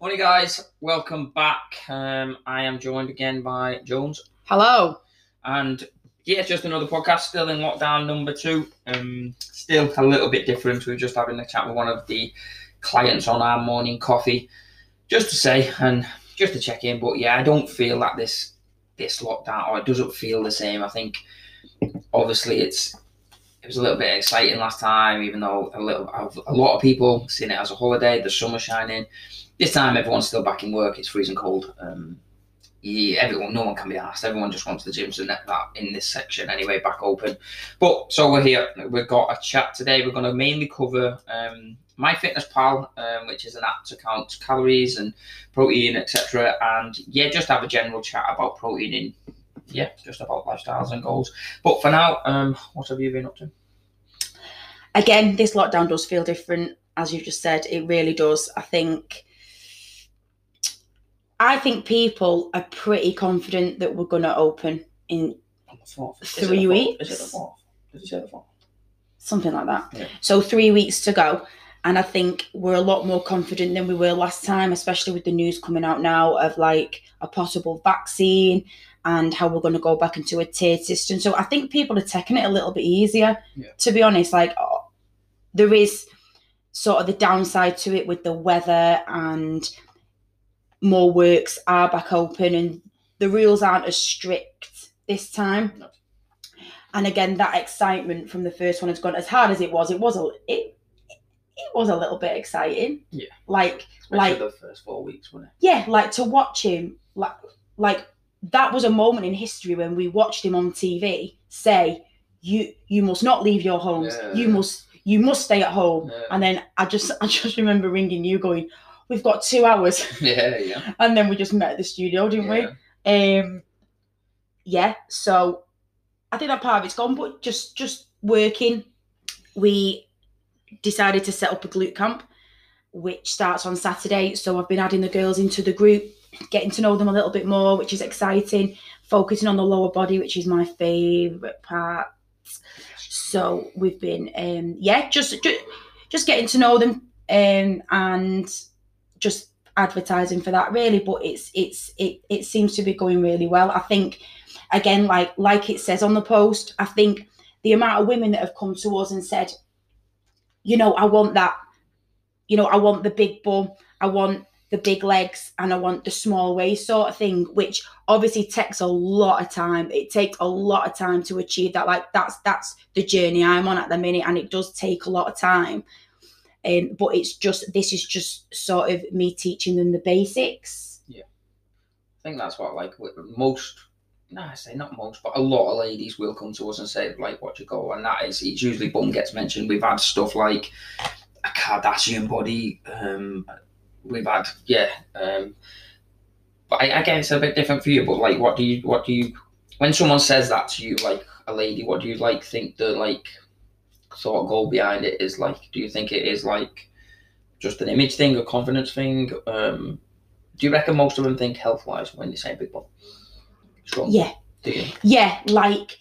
Morning, guys. Welcome back. Um, I am joined again by Jones, Hello. and yeah, just another podcast. Still in lockdown number two. Um, still a little bit different. We're just having a chat with one of the clients on our morning coffee, just to say and just to check in. But yeah, I don't feel that this this lockdown or it doesn't feel the same. I think obviously it's it was a little bit exciting last time, even though a little a lot of people seen it as a holiday. The sun was shining. This time, everyone's still back in work. It's freezing cold. Um, yeah, everyone, no one can be asked. Everyone just wants the gyms and that, that in this section anyway, back open. But so we're here. We've got a chat today. We're going to mainly cover um, MyFitnessPal, um, which is an app to count calories and protein, etc. And yeah, just have a general chat about protein in yeah, just about lifestyles and goals. But for now, um, what have you been up to? Again, this lockdown does feel different, as you just said. It really does. I think. I think people are pretty confident that we're going to open in On the fourth. Is Three it the fourth? weeks. Is it the fourth? Did you say the fourth? something like that. Yeah. So three weeks to go. And I think we're a lot more confident than we were last time, especially with the news coming out now of like a possible vaccine and how we're going to go back into a tiered system. So I think people are taking it a little bit easier. Yeah. To be honest, like oh, there is sort of the downside to it with the weather and more works are back open and the rules aren't as strict this time. No. And again, that excitement from the first one has gone as hard as it was. It was a it, it was a little bit exciting. Yeah. Like Especially Like- the first four weeks, wasn't it? yeah, like to watch him like like that was a moment in history when we watched him on TV say, "You you must not leave your homes. Yeah. You must you must stay at home." Yeah. And then I just I just remember ringing you, going, "We've got two hours," Yeah, yeah. and then we just met at the studio, didn't we? yeah. Um, yeah. So I think that part of it's gone, but just just working. We decided to set up a glute camp, which starts on Saturday. So I've been adding the girls into the group, getting to know them a little bit more, which is exciting. Focusing on the lower body, which is my favourite part. So we've been, um, yeah, just just, just getting to know them, um, and just advertising for that really but it's it's it, it seems to be going really well. I think again like like it says on the post i think the amount of women that have come to us and said you know i want that. You know i want the big bum. I want the big legs and i want the small waist sort of thing which obviously takes a lot of time. It takes a lot of time to achieve that. Like that's that's the journey i'm on at the minute and it does take a lot of time um, but it's just this is just sort of me teaching them the basics. Yeah, I think that's what like most. No, I say not most, but a lot of ladies will come to us and say like, "What you go?" And that is it's usually bum gets mentioned. We've had stuff like a Kardashian body. Um, we've had yeah. Um, but I, again, it's a bit different for you. But like, what do you what do you when someone says that to you, like a lady, what do you like think the like sort of goal behind it is like? Do you think it is like just an image thing, a confidence thing? Um, do you reckon most of them think health wise when they say big? Strong. Yeah, Do you? yeah, like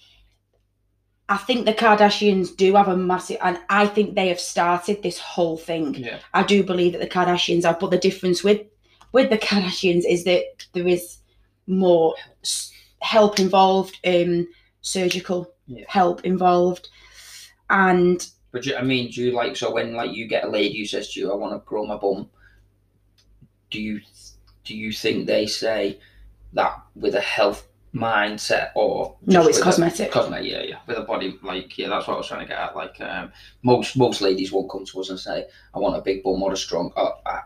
I think the Kardashians do have a massive, and I think they have started this whole thing. Yeah. I do believe that the Kardashians have, but the difference with with the Kardashians is that there is more help involved, um, surgical Yeah. help involved, and But you, I mean, do you like so when like you get a lady who says to you, "I want to grow my bum," do you do you think they say that with a health mindset or no, it's with a- cosmetic. Cosmetic, yeah, yeah. With a body like yeah, that's what I was trying to get at. Like um, most most ladies won't come to us and say, "I want a big bum or a strong." Uh, uh,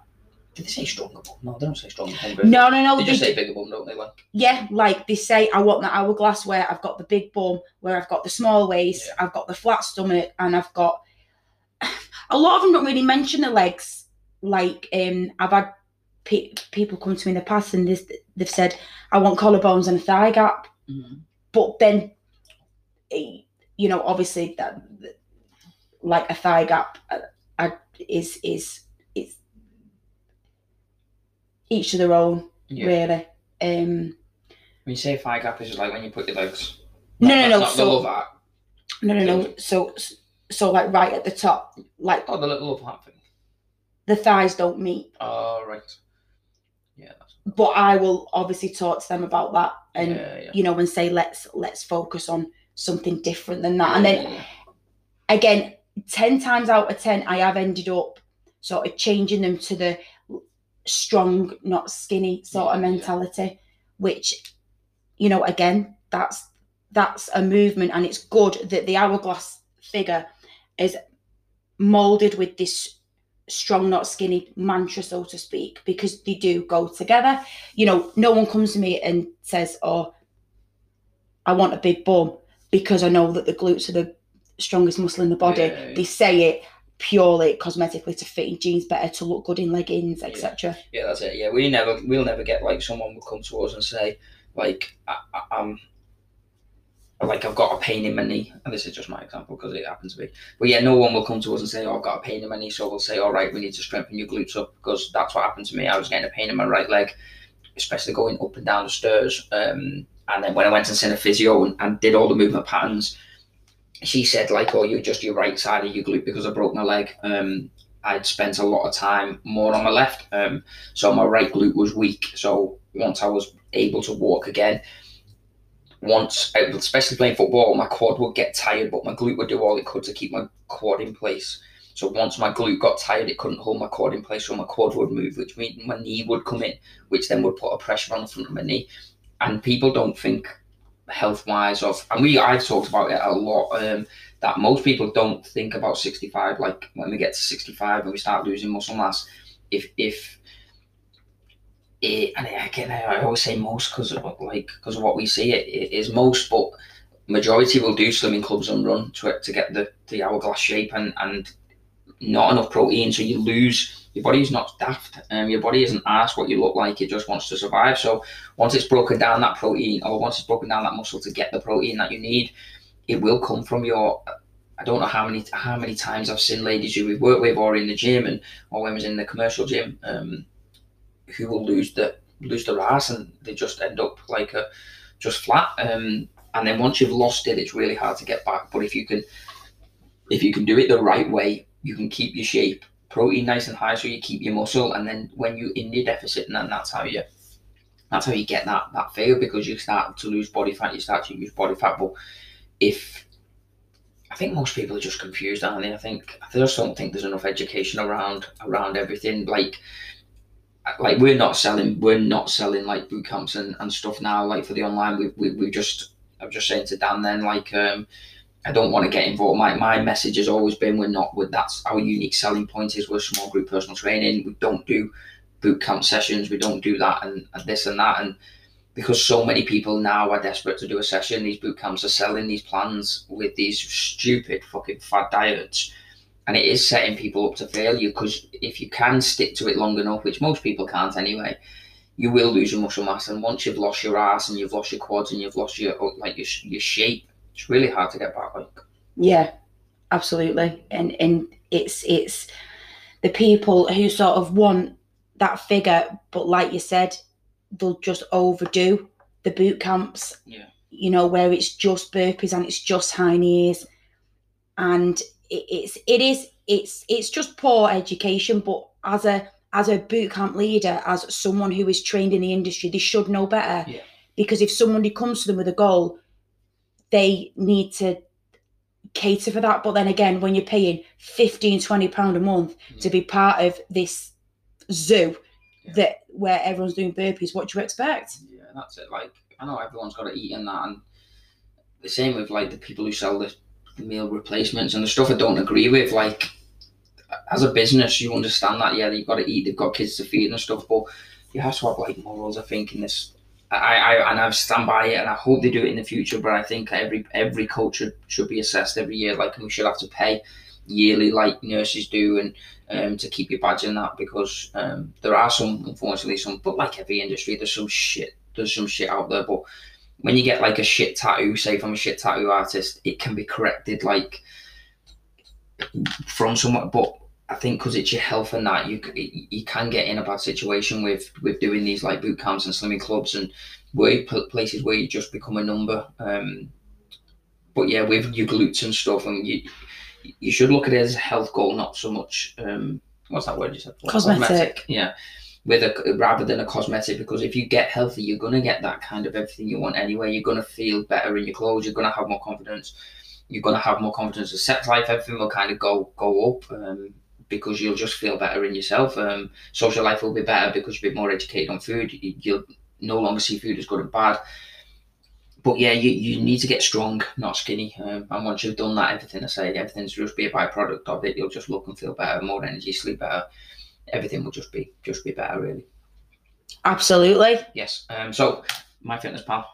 did they say stronger bum? No, they don't say stronger bum. do? No, no, no. they they just say bigger bum, don't they? Like yeah, like they say, I want the hourglass where I've got the big bum, where I've got the small waist, Yeah. I've got the flat stomach, and I've got a lot of them don't really mention the legs. Like, um, I've had pe- people come to me in the past and this, they've said, I want collarbones and a thigh gap, but then, eh, you know, obviously that, like a thigh gap, uh, is is each to their own, yeah. really. Um, When you say thigh gap, is it like when you put your legs? No, no, no, so- the love art. No, no, no. So, so like right at the top, like Oh, the little love heart thing. the thighs don't meet. Oh, right. Yeah, that's, but I will obviously talk to them about that and yeah, yeah. you know and say let's let's focus on something different than that. And then again, 10 times out of 10, I have ended up sort of changing them to the strong, not skinny sort of mentality, which, you know, again, that's that's a movement and it's good that the hourglass figure is molded with this strong not skinny mantra so to speak because they do go together. You know no one comes to me and says oh i want a big bum because i know that the glutes are the strongest muscle in the body. Yeah, yeah. they say it purely cosmetically to fit in jeans better to look good in leggings Yeah. etc Yeah, that's it. Yeah, we never, we'll never get like someone will come to us and say, like, I, I, I'm, like I've got a pain in my knee, and this is just my example because it happens to be. But yeah, no one will come to us and say, "Oh, I've got a pain in my knee," so we'll say, "All right, we need to strengthen your glutes up," because that's what happened to me. I was getting a pain in my right leg, especially going up and down the stairs. Um, and then when I went and seen a physio and, and did all the movement patterns, she said like, "Oh, you're just your right side of your glute because I broke my leg." Um, I'd spent a lot of time more on my left, um, so my right glute was weak. So once I was able to walk again, once, especially playing football, my quad would get tired, but my glute would do all it could to keep my quad in place. So once my glute got tired, it couldn't hold my quad in place, so my quad would move, which means my knee would come in, which then would put a pressure on the front of my knee. And people don't think health wise of, and we I've talked about it a lot. Um, that most people don't think about 65. Like when we get to 65 and we start losing muscle mass, if if it, and again, I always say most because of like because of what we see. It, it is most, but majority will do swimming clubs and run to to get the the hourglass shape and and not enough protein, so you lose. Your body's not daft. Um, your body isn't asked what you look like. It just wants to survive. So once it's broken down that protein, or once it's broken down that muscle to get the protein that you need, it will come from your. I don't know how many how many times I've seen ladies who we've worked with or in the gym and or was in the commercial gym, um, who will lose the lose their ass and they just end up like a just flat. Um, and then once you've lost it, it's really hard to get back. But if you can, if you can do it the right way, you can keep your shape, protein nice and high, so you keep your muscle. And then when you're in your deficit, and then that's how you that's how you get that that fail because you start to lose body fat. You start to use body fat. But if I think most people are just confused, aren't they? I think I just don't think there's enough education around around everything. Like like we're not selling we're not selling like boot camps and, and stuff now like for the online we, we, we just I'm just saying to dan then like um i don't want to get involved. My, my message has always been we're not that's our unique selling point is we're small group personal training. We don't do boot camp sessions. We don't do that and, and this and that. And because so many people now are desperate to do a session these boot camps are selling these plans with these stupid fucking fad diets and it is setting people up to failure because if you can stick to it long enough, which most people can't anyway, you will lose your muscle mass. And once you've lost your ass and you've lost your quads and you've lost your like your, your shape, it's really hard to get back. Like Yeah, absolutely. And and it's it's the people who sort of want that figure, but like you said, they'll just overdo the boot camps. Yeah. You know, where it's just burpees and it's just high knees. And it, it's it is it's it's just poor education, but as a as a boot camp leader, as someone who is trained in the industry, they should know better. Yeah. Because if somebody comes to them with a goal, they need to cater for that. But then again, when you're paying 15, 20 pound a month mm. to be part of this zoo Yeah. that where everyone's doing burpees, what do you expect? yeah, that's it. Like I know everyone's got to eat and that, and the same with like the people who sell the, the meal replacements and the stuff I don't agree with. Like as a business, you understand that yeah, you've got to eat, they've got kids to feed and stuff, but you have to have like morals. I think in this. I, I and I stand by it, and I hope they do it in the future. But I think every every coach should, should be assessed every year. Like we should have to pay yearly, like nurses do, and um, to keep your badge in that because um, there are some, unfortunately, some. But like every industry, there's some shit. There's some shit out there. But when you get like a shit tattoo, say from a shit tattoo artist, it can be corrected like from someone. But I think because it's your health and that, you you can get in a bad situation with with doing these like boot camps and slimming clubs and where places where you just become a number. Um, but yeah, with your glutes and stuff, and you you should look at it as a health goal, not so much um, what's that word you said? Cosmetic. Yeah, with a rather than a cosmetic because if you get healthy you're going to get that kind of everything you want anyway you're going to feel better in your clothes you're going to have more confidence you're going to have more confidence in sex life everything will kind of go go up um, because you'll just feel better in yourself um, social life will be better because you'll be more educated on food you'll no longer see food as good and bad but yeah, you, you need to get strong, not skinny. Um, and once you've done that, everything I say, everything's just be a byproduct of it. You'll just look and feel better, more energy, sleep better. Everything will just be just be better, really. Absolutely. Yes. Um. So, my fitness pal.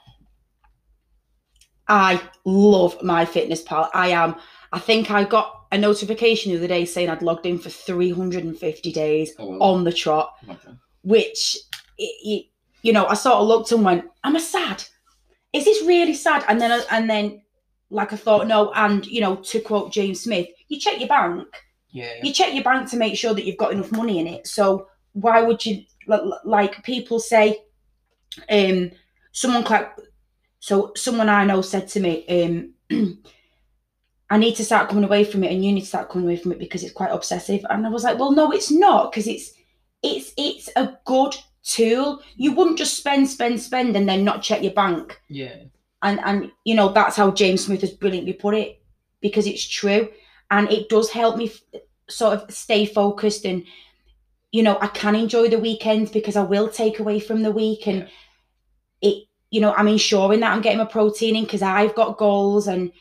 I love my fitness pal. I am. I think I got a notification the other day saying I'd logged in for 350 days oh, well. on the trot, okay. which, it, it, you know, I sort of looked and went, "Am I sad?" is this really sad? And then and then like I thought, no, and you know, to quote James Smith, you check your bank. Yeah, You check your bank to make sure that you've got enough money in it. So why would you like people say um someone like so someone I know said to me, um I need to start coming away from it and you need to start coming away from it because it's quite obsessive. And I was like, well, no, it's not, because it's it's it's a good tool. You wouldn't just spend, spend, spend, and then not check your bank. Yeah. And and you know that's how James Smith has brilliantly put it because it's true, and it does help me f- sort of stay focused and you know I can enjoy the weekends because I will take away from the week and yeah. it you know I'm ensuring that I'm getting my protein in because I've got goals and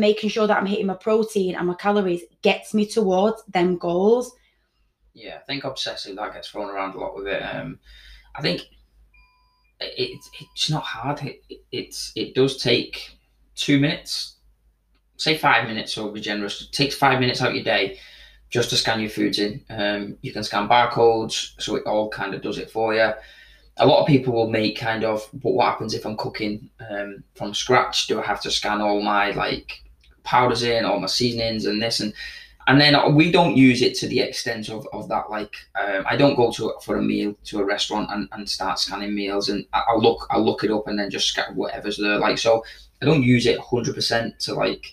making sure that I'm hitting my protein and my calories gets me towards them goals. Yeah, I think obsessive that gets thrown around a lot with it. Um, I think it, it's not hard. It, it's it does take two minutes, say five minutes, or be generous. It takes five minutes out your day just to scan your foods in. Um, you can scan barcodes, so it all kind of does it for you. A lot of people will make kind of, but what happens if I'm cooking um, from scratch? Do I have to scan all my like powders in, all my seasonings, and this and and then we don't use it to the extent of, of that like um, i don't go to for a meal to a restaurant and, and start scanning meals and i'll look i'll look it up and then just scan whatever's there like so i don't use it 100% to like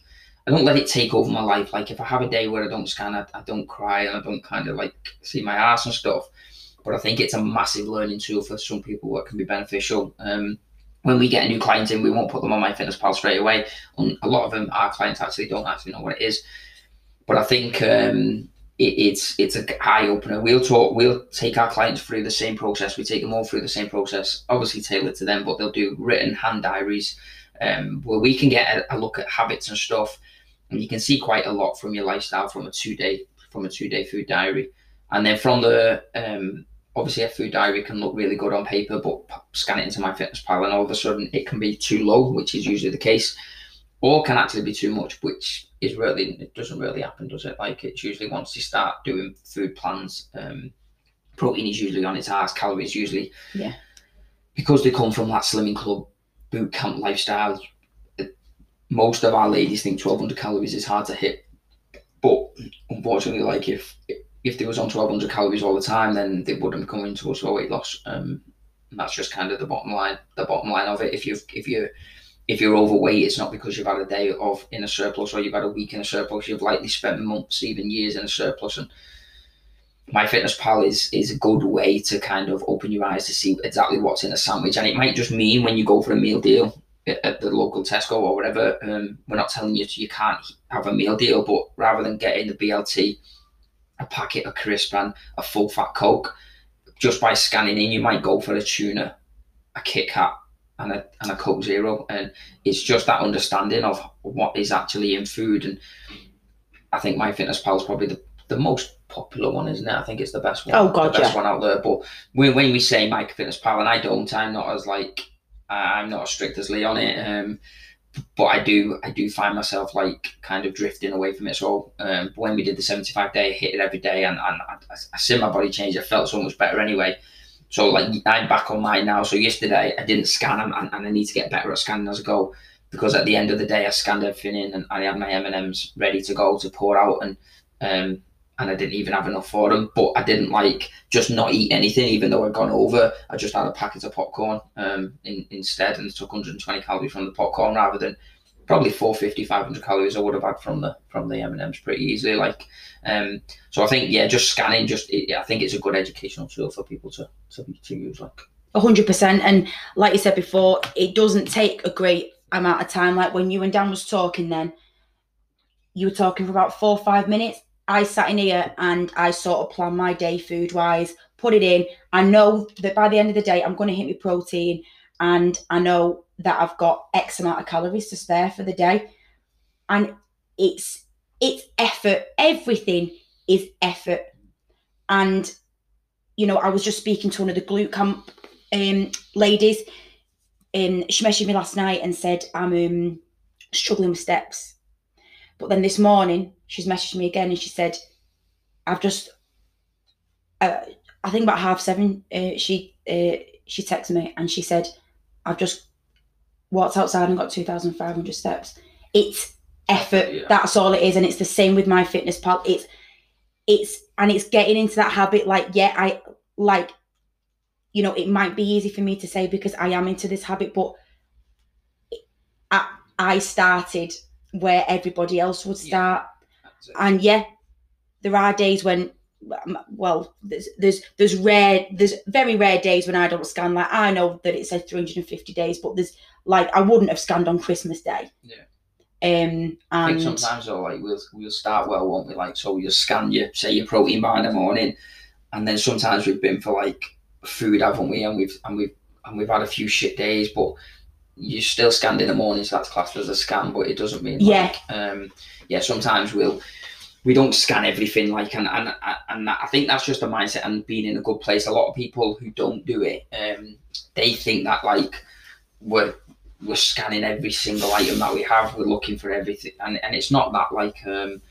i don't let it take over my life like if i have a day where i don't scan I, I don't cry and i don't kind of like see my ass and stuff but i think it's a massive learning tool for some people that can be beneficial um, when we get new clients in, we won't put them on my fitness pal straight away. And a lot of them, our clients actually don't actually know what it is. But I think um, it, it's it's a eye opener. We'll talk. We'll take our clients through the same process. We take them all through the same process, obviously tailored to them. But they'll do written hand diaries um, where we can get a, a look at habits and stuff, and you can see quite a lot from your lifestyle from a two day from a two day food diary, and then from the um, obviously a food diary can look really good on paper, but scan it into my fitness pal, and all of a sudden it can be too low, which is usually the case, or can actually be too much, which is really it doesn't really happen, does it? Like it's usually once you start doing food plans, um, protein is usually on its ass, calories usually. Yeah. Because they come from that slimming club boot camp lifestyle, most of our ladies think 1200 calories is hard to hit. But unfortunately, like if if they was on 1200 calories all the time, then they wouldn't come into us for weight loss. Um, that's just kind of the bottom line. The bottom line of it. If you if you if you're overweight, it's not because you've had a day of in a surplus or you've had a week in a surplus. You've likely spent months, even years in a surplus. And my fitness pal is is a good way to kind of open your eyes to see exactly what's in a sandwich. And it might just mean when you go for a meal deal at the local Tesco or whatever, um, we're not telling you to, you can't have a meal deal, but rather than getting the BLT, a packet of crisp and a full fat Coke, just by scanning in, you might go for a tuna, a Kit Kat, and a and a Coke Zero, and it's just that understanding of what is actually in food. And I think my Fitness Pal is probably the, the most popular one, isn't it? I think it's the best one. Oh God, the best yeah. one out there. But when when we say my Fitness Pal, and I don't, I'm not as like I'm not as strict as Lee on it. Um, but I do I do find myself like kind of drifting away from it. So um, when we did the 75 day, I hit it every day, and, and I, I see my body change. I felt so much better anyway. So like I'm back on mine now. So yesterday I didn't scan them, and, and I need to get better at scanning as I go because at the end of the day I scanned everything in and I had my M and M's ready to go to pour out, and um, and I didn't even have enough for them. But I didn't like just not eat anything, even though I'd gone over. I just had a packet of popcorn um, in, instead, and took 120 calories from the popcorn rather than probably 450, 500 calories I would have had from the from the M and M's pretty easily. Like, um, so I think yeah, just scanning, just it, I think it's a good educational tool for people to to, to use. Like, hundred percent. And like you said before, it doesn't take a great amount of time. Like when you and Dan was talking, then you were talking for about four or five minutes. I sat in here and I sort of plan my day food wise, put it in. I know that by the end of the day, I'm going to hit my protein and I know that I've got X amount of calories to spare for the day. And it's it's effort. Everything is effort. And you know, I was just speaking to one of the glute camp um, ladies. Um, she messaged me last night and said I'm um, struggling with steps. But then this morning, she's messaged me again and she said, "I've just, uh, I think about half seven. Uh, she uh, she texted me and she said, I've just walked outside and got two thousand five hundred steps. It's effort. Yeah. That's all it is, and it's the same with my fitness pal. It's it's and it's getting into that habit. Like yeah, I like you know it might be easy for me to say because I am into this habit, but I I started where everybody else would start. Yeah, and yeah, there are days when well there's there's there's rare there's very rare days when I don't scan. Like I know that it says 350 days but there's like I wouldn't have scanned on Christmas Day. Yeah. Um and I think sometimes though like we'll we'll start well won't we? Like so you scan your say your protein bar in the morning and then sometimes we've been for like food haven't we? And we've and we've and we've had a few shit days but you still scanned in the morning, so that's classed as a scan, but it doesn't mean yeah. Like, um, yeah, sometimes we'll we don't scan everything like and and and I think that's just a mindset and being in a good place. A lot of people who don't do it, um, they think that like we're we're scanning every single item that we have. We're looking for everything, and and it's not that like um,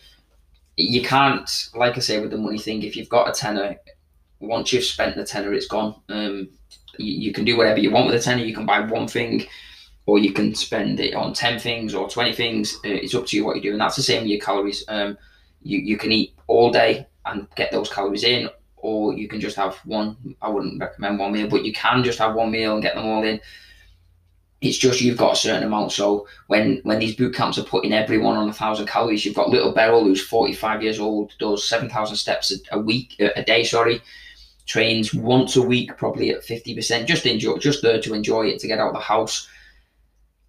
you can't like I say with the money thing. If you've got a tenner, once you've spent the tenner, it's gone. Um, you, you can do whatever you want with a tenner. You can buy one thing or you can spend it on 10 things or 20 things. Uh, it's up to you what you do. And that's the same with your calories. Um, you, you can eat all day and get those calories in, or you can just have one. I wouldn't recommend one meal, but you can just have one meal and get them all in. It's just you've got a certain amount. So when when these boot camps are putting everyone on a thousand calories, you've got little Beryl who's 45 years old, does 7,000 steps a, a week, a, day, sorry, trains once a week, probably at 50%, just enjoy, just there to enjoy it, to get out of the house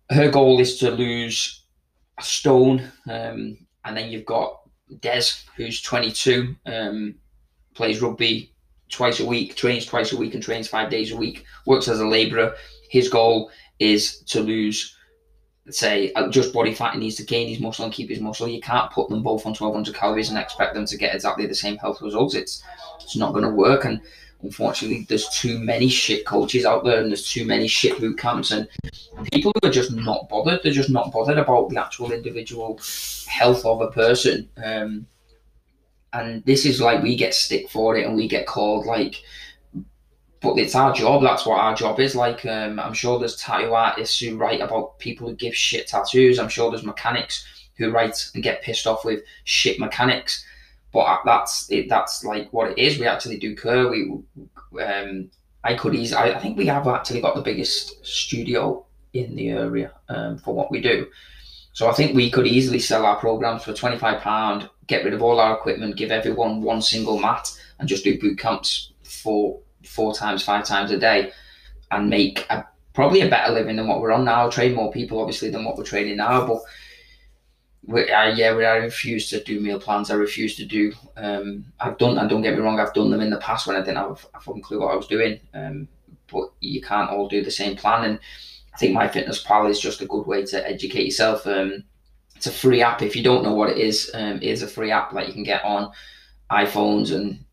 her goal is to lose a stone, um, and then you've got Des, who's 22, um, plays rugby twice a week, trains twice a week, and trains five days a week. Works as a labourer. His goal is to lose, let's say, uh, just body fat. He needs to gain his muscle and keep his muscle. You can't put them both on 1,200 calories and expect them to get exactly the same health results. It's it's not going to work, and unfortunately, there's too many shit coaches out there, and there's too many shit boot camps, and people who are just not bothered. They're just not bothered about the actual individual health of a person. Um, and this is like we get stick for it, and we get called like, but it's our job. That's what our job is. Like, um, I'm sure there's tattoo artists who write about people who give shit tattoos. I'm sure there's mechanics who write and get pissed off with shit mechanics but that's it, that's like what it is. We actually do care. We um, I could easily. I, I, think we have actually got the biggest studio in the area um, for what we do. So I think we could easily sell our programs for twenty five pound, get rid of all our equipment, give everyone one single mat, and just do boot camps for four times, five times a day, and make a, probably a better living than what we're on now. Train more people, obviously, than what we're training now, but we, uh, yeah, we, I refuse to do meal plans. I refuse to do. Um, I've done, and don't get me wrong, I've done them in the past when I didn't have a fucking clue what I was doing. Um, but you can't all do the same plan. And I think my fitness pal is just a good way to educate yourself. Um, it's a free app. If you don't know what it is, um, it is a free app that you can get on iPhones and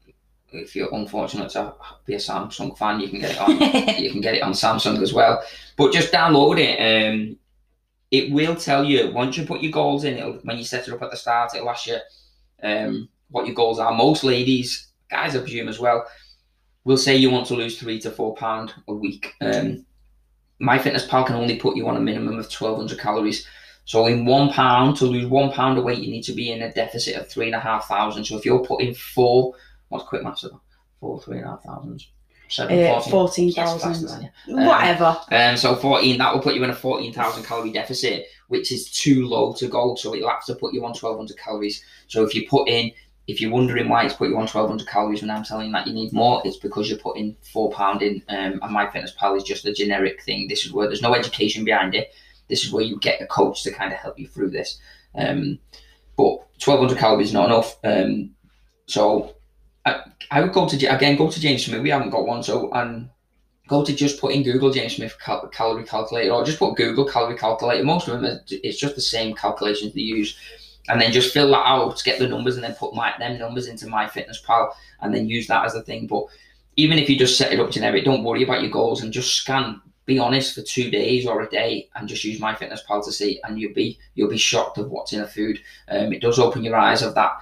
if you're unfortunate to be a Samsung fan, you can get it on. you can get it on Samsung as well. But just download it. Um, it will tell you once you put your goals in. It'll, when you set it up at the start, it'll ask you um, what your goals are. Most ladies, guys, I presume as well, will say you want to lose three to four pound a week. Um, MyFitnessPal can only put you on a minimum of twelve hundred calories. So in one pound to lose one pound of weight, you need to be in a deficit of three and a half thousand. So if you're putting four, what's quick maths? Four, three and a half thousand. Seven, Uh, 14? fourteen Yes, faster thousand. than you. Um, Whatever. Um, so 14, that will put you in a 14,000 calorie deficit, which is too low to go. So it'll have to put you on 1,200 calories. So if you put in, if you're wondering why it's put you on 1,200 calories when I'm telling you that you need more, it's because you're putting four pound in. Um, and MyFitnessPal is just a generic thing. This is where there's no education behind it. This is where you get a coach to kind of help you through this. Um, but 1,200 calories is not enough. Um, so I, I would go to again go to James Smith. We haven't got one, so and go to just put in Google James Smith cal- calorie calculator or just put Google calorie calculator. Most of them, it's just the same calculations they use, and then just fill that out, get the numbers, and then put my them numbers into my Fitness MyFitnessPal, and then use that as a thing. But even if you just set it up generic, don't worry about your goals and just scan. Be honest for two days or a day, and just use my Fitness MyFitnessPal to see, and you'll be you'll be shocked of what's in a food. Um, it does open your eyes of that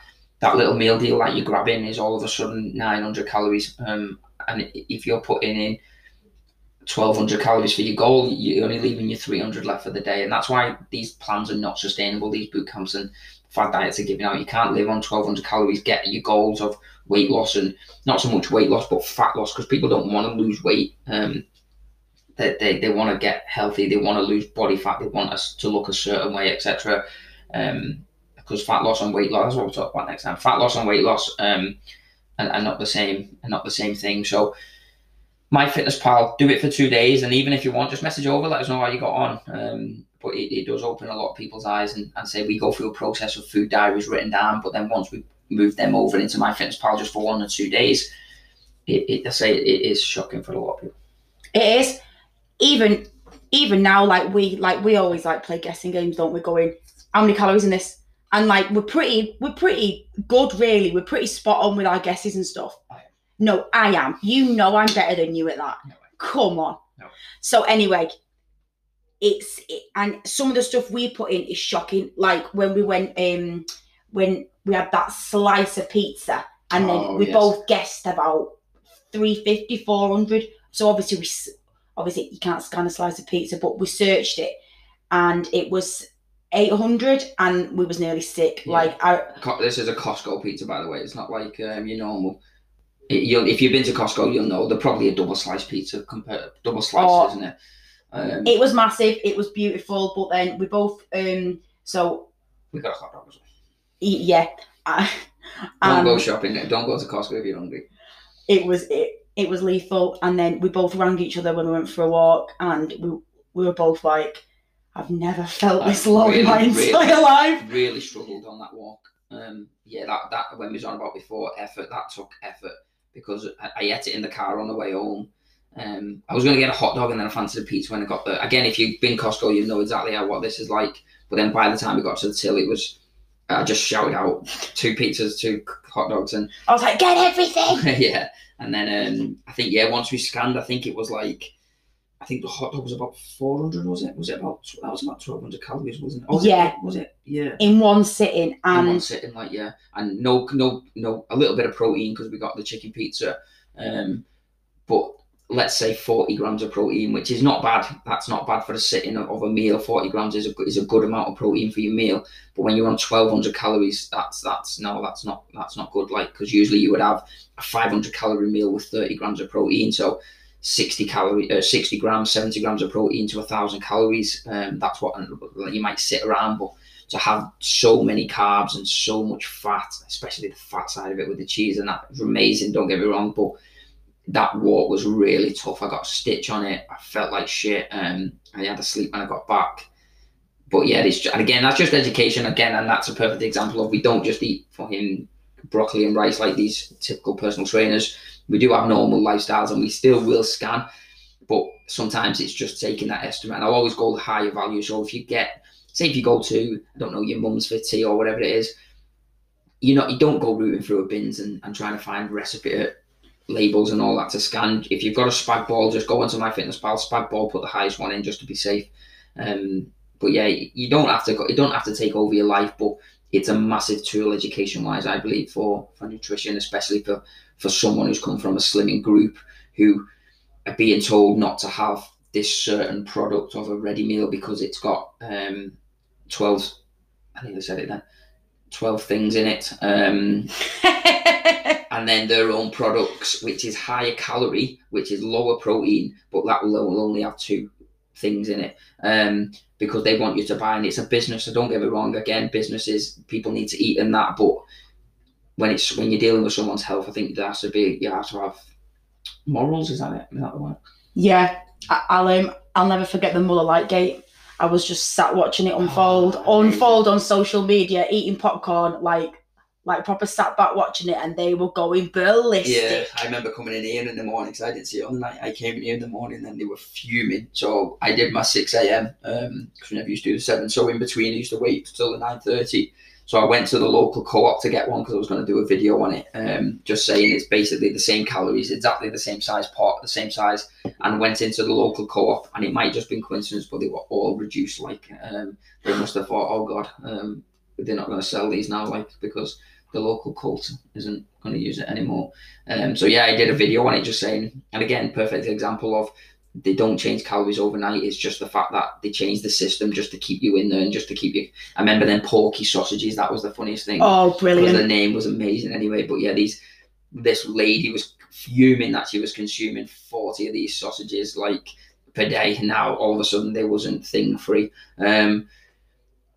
that little meal deal that you're grabbing is all of a sudden 900 calories. Um, and if you're putting in 1200 calories for your goal, you're only leaving your 300 left for the day. And that's why these plans are not sustainable. These boot camps and fad diets are giving out. You can't live on 1200 calories, get your goals of weight loss and not so much weight loss, but fat loss because people don't want to lose weight. Um, they, they, they want to get healthy, they want to lose body fat, they want us to look a certain way, etc. Um, because fat loss and weight loss, that's what we'll talk about next time. Fat loss and weight loss um, are, not the same, are not the same thing. So MyFitnessPal, do it for two days, and even if you want, just message over, let us know how you got on. Um, but it, it does open a lot of people's eyes and, and say we go through a process of food diaries written down, but then once we move them over into MyFitnessPal just for one or two days, it, it I say it is shocking for a lot of people. It is. Even even now, like we like we always like play guessing games, don't we? Going, how many calories in this? And like we're pretty we're pretty good, really. We're pretty spot on with our guesses and stuff. I. No, I am. You know I'm better than you at that. No. Come on. No. So anyway, it's it, and some of the stuff we put in is shocking. Like when we went um when we had that slice of pizza and then Oh, we yes. both guessed about 350 400 so obviously we obviously you can't scan a slice of pizza but we searched it and it was 800 and we was nearly sick Yeah. like I, This is a Costco pizza, by the way. It's not like um, your normal. It, you'll, if you've been to Costco, you'll know they're probably a double slice pizza compared double slice, Oh. isn't it? Um, it was massive it was beautiful but then we both um so we got a hot dog as well. yeah I- Don't go shopping. Don't go to Costco if you're hungry. it was it, it was lethal and then we both rang each other when we went for a walk and we, we were both like i've never felt this I've low in my entire really- life Really struggled on that walk. Um, yeah, that that when we was on about before effort, that took effort because I, I ate it in the car on the way home. Um, I was going to get a hot dog and then I fancied a pizza when I got there. Again, if you've been Costco, you know exactly how what this is like. But then by the time we got to the till, it was I just shouted out two pizzas, two hot dogs, and i was like get everything yeah. And then um, I think yeah, once we scanned, I think it was like I think the hot dog was about four hundred. Was it? Was it about that was about twelve hundred calories, wasn't it? Oh, was Yeah. It, was it? Yeah. in one sitting In one sitting, like yeah, and no, no, no, a little bit of protein because we got the chicken pizza, um, but let's say forty grams of protein, which is not bad. That's not bad for a sitting of, a meal. Forty grams is a good- is a good amount of protein for your meal. But when you're on twelve hundred calories, that's that's no, that's not that's not good. Like because usually you would have a five hundred calorie meal with thirty grams of protein, so. 60 calorie, uh, 60 grams, 70 grams of protein to a thousand calories. Um, that's what you might sit around, but to have so many carbs and so much fat, especially the fat side of it with the cheese and that was amazing. Don't get me wrong, but that walk was really tough. I got a stitch on it. I felt like shit. Um, I had to sleep when I got back. But yeah, it's and again that's just education again, and that's a perfect example of we don't just eat fucking broccoli and rice like these typical personal trainers. We do have normal lifestyles, and we still will scan. But sometimes it's just taking that estimate. And I'll always go the higher value. So if you get say if you go to I don't know your mum's for tea or whatever it is, you know you don't go rooting through bins and, and trying to find recipe uh, labels and all that to scan. If you've got a spag ball, just go onto my fitness pal spag ball, put the highest one in just to be safe. Um, but yeah, you don't have to go. You don't have to take over your life, but it's a massive tool education wise, I believe, for for nutrition, especially for for someone who's come from a slimming group who are being told not to have this certain product of a ready meal because it's got um, 12 I think I said it then 12 things in it um, and then their own products, which is higher calorie, which is lower protein, but that will will only have two things in it. Um, because they want you to buy, and it's a business. So don't get me wrong. Again, businesses people need to eat and that, but when it's when you're dealing with someone's health, I think there has to be you have to have morals. Is that it? Is that the word? Yeah, I, I'll um, I'll never forget the Muller Lightgate. I was just sat watching it unfold, Oh, unfold on social media, eating popcorn, like like proper sat back watching it, and they were going ballistic. Yeah, I remember coming in here in the morning because I didn't see it on the night. I came in here in the morning and they were fuming. So I did my 6 a.m. because we never used to do the 7. So in between, I used to wait till the 9.30. So I went to the local co-op to get one because I was going to do a video on it. Um, just saying it's basically the same calories, exactly the same size pot, the same size, and went into the local co-op. And it might just been coincidence, but they were all reduced. Like um, they must have thought, oh god, um, they're not going to sell these now, like because the local cult isn't going to use it anymore. Um, so yeah, I did a video on it, just saying, and again, perfect example of they don't change calories overnight. It's just the fact that they change the system just to keep you in there and just to keep you. I remember then porky sausages. That was the funniest thing. Oh, brilliant! the name was amazing anyway. But yeah, these this lady was fuming that she was consuming forty of these sausages like per day. Now all of a sudden they wasn't thing free. Um,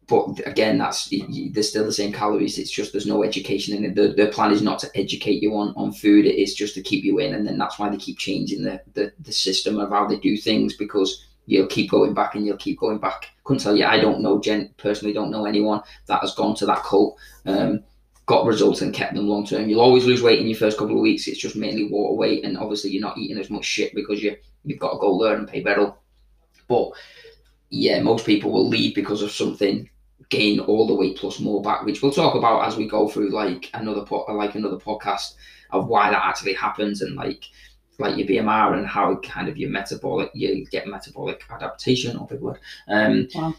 but again, that's there's still the same calories. It's just there's no education in it. The, the plan is not to educate you on, on food. It is just to keep you in, and then that's why they keep changing the, the, the system of how they do things because you'll keep going back and you'll keep going back. Couldn't tell you. I don't know. Gen personally don't know anyone that has gone to that cult, um, got results and kept them long term. You'll always lose weight in your first couple of weeks. It's just mainly water weight, and obviously you're not eating as much shit because you you've got to go learn and pay better. But yeah, most people will leave because of something gain all the weight plus more back, which we'll talk about as we go through like another po- like another podcast of why that actually happens and like like your BMR and how kind of your metabolic you get metabolic adaptation or big word. Um Wow.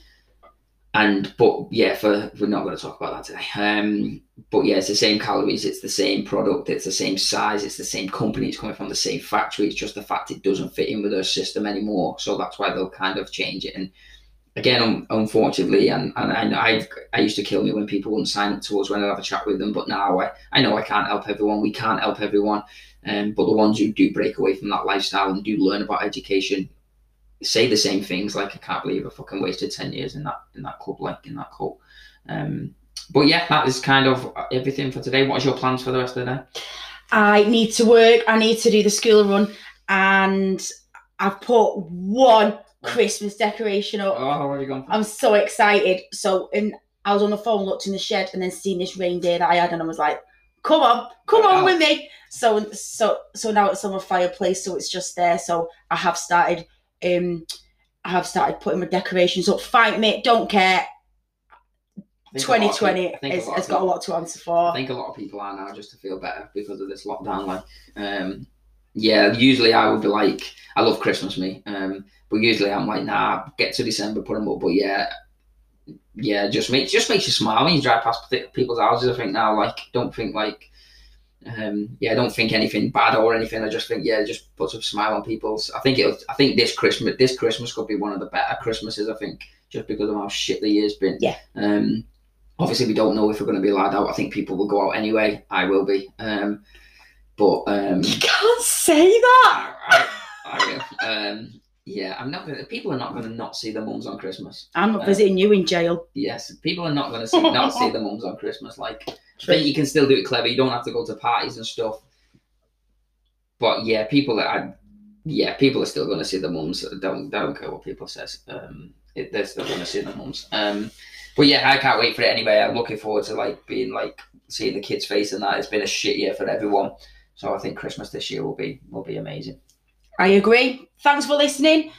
and but yeah, for we're not going to talk about that today. Um but yeah, it's the same calories, it's the same product, it's the same size, it's the same company, it's coming from the same factory. It's just the fact it doesn't fit in with their system anymore. So that's why they'll kind of change it and again, un- unfortunately, and, and I, I I used to kill me when people wouldn't sign up to us when I'd have a chat with them. But now I, I know I can't help everyone. We can't help everyone. Um, but the ones who do break away from that lifestyle and do learn about education say the same things. Like I can't believe I fucking wasted ten years in that in that club, like in that cult. Um, but yeah, that is kind of everything for today. What is your plans for the rest of the day? I need to work. I need to do the school run, and I've put one Christmas decoration up. Oh, where are you going? For? I'm so excited. So, and I was on the phone, looked in the shed, and then seen this reindeer that I had, and I was like, "Come on, come on with me." So, so, so now it's on my fireplace, so it's just there. So I have started. Um, I have started putting my decorations up. Fight me, don't care. I think a lot of 2020 I think a has, has got a lot to answer for. I think a lot of people are now just to feel better because of this lockdown. Like, um, yeah, usually I would be like, I love Christmas, me. Um, but usually I'm like, nah, get to December, put them up. But yeah, yeah, just makes just makes you smile when you drive past people's houses. I think now, like, don't think like, um, yeah, don't think anything bad or anything. I just think, yeah, just puts a smile on people's. I think it. I think this Christmas, this Christmas could be one of the better Christmases. I think just because of how shit the year's been. Yeah. Um, obviously we don't know if we're going to be allowed out. I think people will go out anyway. I will be. Um, but um, You can't say that. I, I, I. Um, yeah, I'm not. Gonna, people are not going to not see the mums on Christmas. I'm not Uh, visiting you in jail. Yes, people are not going to see not see their mums on Christmas. Like, I think you can still do it clever. You don't have to go to parties and stuff. But yeah, people are. Yeah, people are still going to see the mums. Don't don't care what people says. Um, it, they're still going to see the mums. Um, but yeah, I can't wait for it anyway. I'm looking forward to like being like seeing the kids' face and that. It's been a shit year for everyone. So I think Christmas this year will be will be amazing. I agree. Thanks for listening.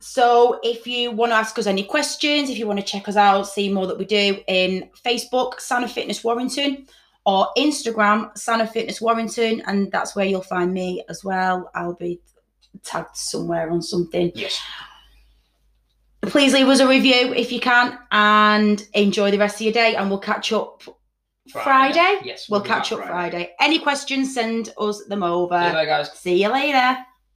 So, if you want to ask us any questions, if you want to check us out, see more that we do in Facebook, Sana Fitness Warrington, or Instagram, Sana Fitness Warrington, and that's where you'll find me as well. I'll be tagged somewhere on something. Yes. Please leave us a review if you can, and enjoy the rest of your day. And we'll catch up Friday. Yes. We'll back catch up Friday. Any questions? Send us them over. See you later, guys. See you later.